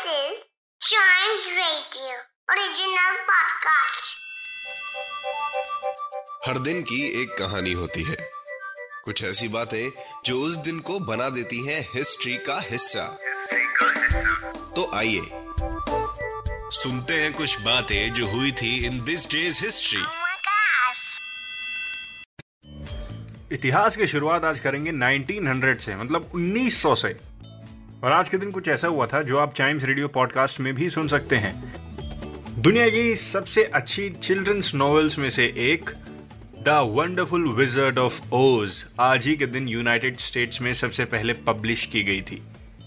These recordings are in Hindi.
This is Chimes Radio original podcast. हर दिन की एक कहानी होती है कुछ ऐसी बातें जो उस दिन को बना देती हैं हिस्ट्री का हिस्सा तो आइए सुनते हैं कुछ बातें जो हुई थी इन दिस डेज़ हिस्ट्री. इतिहास की शुरुआत आज करेंगे 1900 से मतलब 1900 से और आज के दिन कुछ ऐसा हुआ था जो आप चाइम्स रेडियो पॉडकास्ट में भी सुन सकते हैं। दुनिया की सबसे अच्छी चिल्ड्रंस नॉवेल्स में से एक the wonderful wizard of Oz आज ही के दिन यूनाइटेड स्टेट्स में सबसे पहले पब्लिश की गई थी।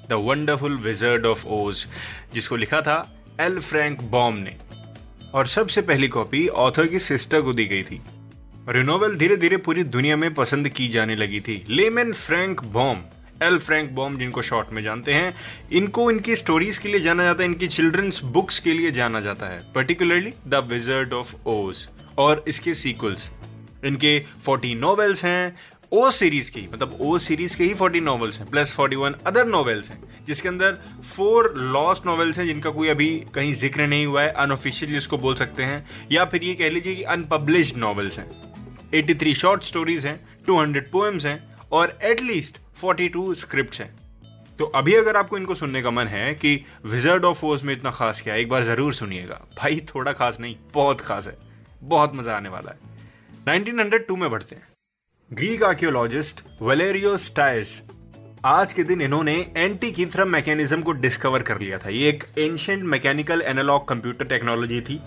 The wonderful wizard of Oz जिसको लिखा था एल फ्रैंक बॉम ने। और सबसे पहली कॉपी ऑथर की सिस्टर को दी गई थी। और नॉवेल धीरे धीरे पूरी दुनिया में पसंद की जाने लगी थी। Lyman Frank Baum L Frank Baum, जिनको शॉर्ट में जानते हैं, इनको इनकी स्टोरीज के लिए जाना जाता है, इनकी चिल्ड्रंस बुक्स के लिए जाना जाता है particularly the wizard of Oz और इसके सीक्वल्स इनके 40 नॉवेल्स हैं ओ सीरीज़ की मतलब ओ सीरीज़ के ही 40 नॉवेल्स हैं प्लस 41 अदर नॉवेल्स हैं, जिसके अंदर फोर लॉस्ट नॉवेल्स हैं, जिनका कोई अभी कहीं ज़िक्र नहीं हुआ है अनऑफिशियली इसको बोल सकते हैं, या फिर ये कह लीजिए कि अनपब्लिश्ड नॉवेल्स हैं। 83 शॉर्ट स्टोरीज हैं 200 पोएम्स हैं और एटलीस्ट 42 स्क्रिप्ट्स हैं। तो अभी अगर आपको इनको सुनने का मन है कि विजर्ड ऑफ़ ओज में इतना खास क्या है, एक बार ज़रूर सुनिएगा। भाई, थोड़ा खास नहीं, बहुत खास है, बहुत मज़ा आने वाला है। 1902 में बढ़ते हैं। ग्रीक आर्कियोलॉजिस्ट वेलेरियो स्टाइस आज के दिन इन्होंने एंटी कीथरम मैकेनिज्म को डिस्कवर कर लिया था। ये एक ancient mechanical analog computer technology थी।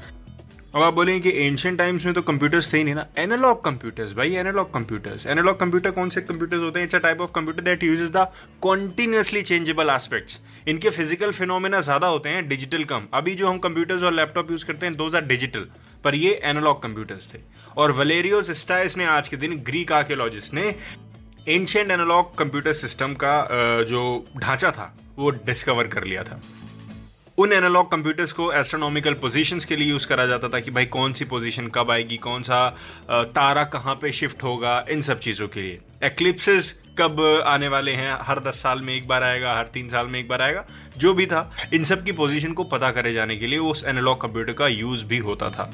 अब आप बोलेंगे कि एंशियंट टाइम्स में तो कंप्यूटर्स थे ही नहीं ना। एनालॉग कंप्यूटर्स भाई एनालॉग कंप्यूटर्स एनालॉग कंप्यूटर कौन से कंप्यूटर्स होते हैं? It's a type of computer that uses the continuously changeable aspects इनके फ़िज़िकल फिनोमेना ज़्यादा होते हैं डिजिटल कम। अभी जो हम कंप्यूटर्स और लैपटॉप यूज़ करते हैं दोज आर डिजिटल पर ये एनालॉग कंप्यूटर्स थे। और वलेरियो स्टाइस ने आज के दिन ग्रीक आर्कियोलॉजिस्ट ने एंशियंट एनालॉग कंप्यूटर सिस्टम का जो ढांचा था, वो डिस्कवर कर लिया था। उन एनालॉग कंप्यूटर्स को एस्ट्रोनॉमिकल पोजीशंस के लिए यूज़ करा जाता था कि भाई कौन सी पोजीशन कब आएगी, कौन सा तारा कहाँ पे शिफ्ट होगा, इन सब चीज़ों के लिए। एक्लिप्सेस कब आने वाले हैं, हर दस साल में एक बार आएगा, हर तीन साल में एक बार आएगा, जो भी था, इन सब की पोजीशन को पता करे जाने के लिए उस एनालॉग कंप्यूटर का यूज़ भी होता था।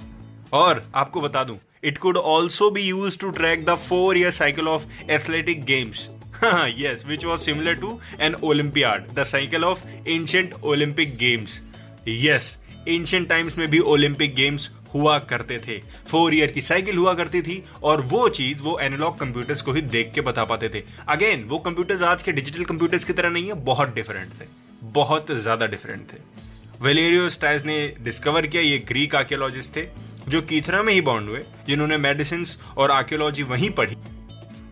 और आपको बता दूँ it could also be use to track the four year cycle of athletic games yes, which was similar to an olympiad, the cycle of ancient olympic games. Yes, ancient times में भी ओलंपिक गेम्स हुआ करते थे। फोर ईयर की साइकिल हुआ करती थी और वो चीज़ वो एनालॉग कंप्यूटर्स को ही देख के बता पाते थे। अगेन वो कंप्यूटर्स आज के डिजिटल कंप्यूटर्स की तरह नहीं है, बहुत डिफरेंट थे। बहुत ज़्यादा डिफरेंट थे। वेलेरियो स्टाइज ने डिस्कवर किया, ये ग्रीक आर्कियोलॉजिस्ट थे, जो कीथरा में ही बॉन्ड हुए, जिन्होंने मेडिसिन और आर्कियोलॉजी वहीं पढ़ी।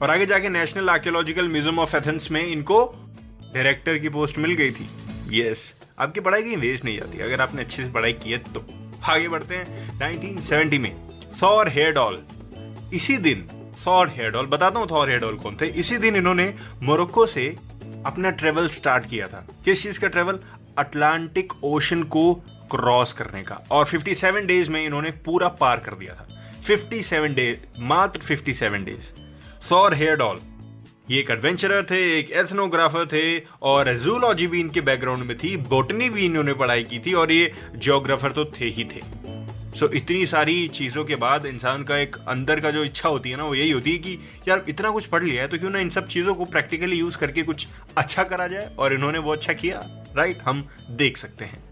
और आगे जाके National Archaeological Museum of Athens में इनको डायरेक्टर की पोस्ट मिल गई थी। यस yes, आपकी पढ़ाई कहीं वेस्ट नहीं जाती। अगर आपने अच्छे से पढ़ाई की है तो। आगे बढ़ते हैं। 1970 में थॉर हेयरडॉल इसी दिन थॉर हेयरडॉल बताता हूँ थॉर हेयरडॉल कौन थे। इसी दिन इन्होंने मोरक्को से अपना ट्रेवल स्टार्ट किया था। किस चीज़ का ट्रेवल अटलांटिक ओशन को क्रॉस करने का। और 57 डेज़ में इन्होंने पूरा पार कर दिया था। 57 डेज़ मात्र 57 डेज़ थॉर हेयरडॉल ये एक एडवेंचरर थे एक एथनोग्राफर थे और जूलॉजी भी इनके बैकग्राउंड में थी बोटनी भी इन्होंने पढ़ाई की थी और ये जियोग्राफर तो थे ही थे। सो so, इतनी सारी चीज़ों के बाद इंसान का एक अंदर का जो इच्छा होती है ना वो यही होती है कि यार इतना कुछ पढ़ लिया है तो क्यों ना इन सब चीज़ों को प्रैक्टिकली यूज़ करके कुछ अच्छा करा जाए और इन्होंने वो अच्छा किया। राइट हम देख सकते हैं।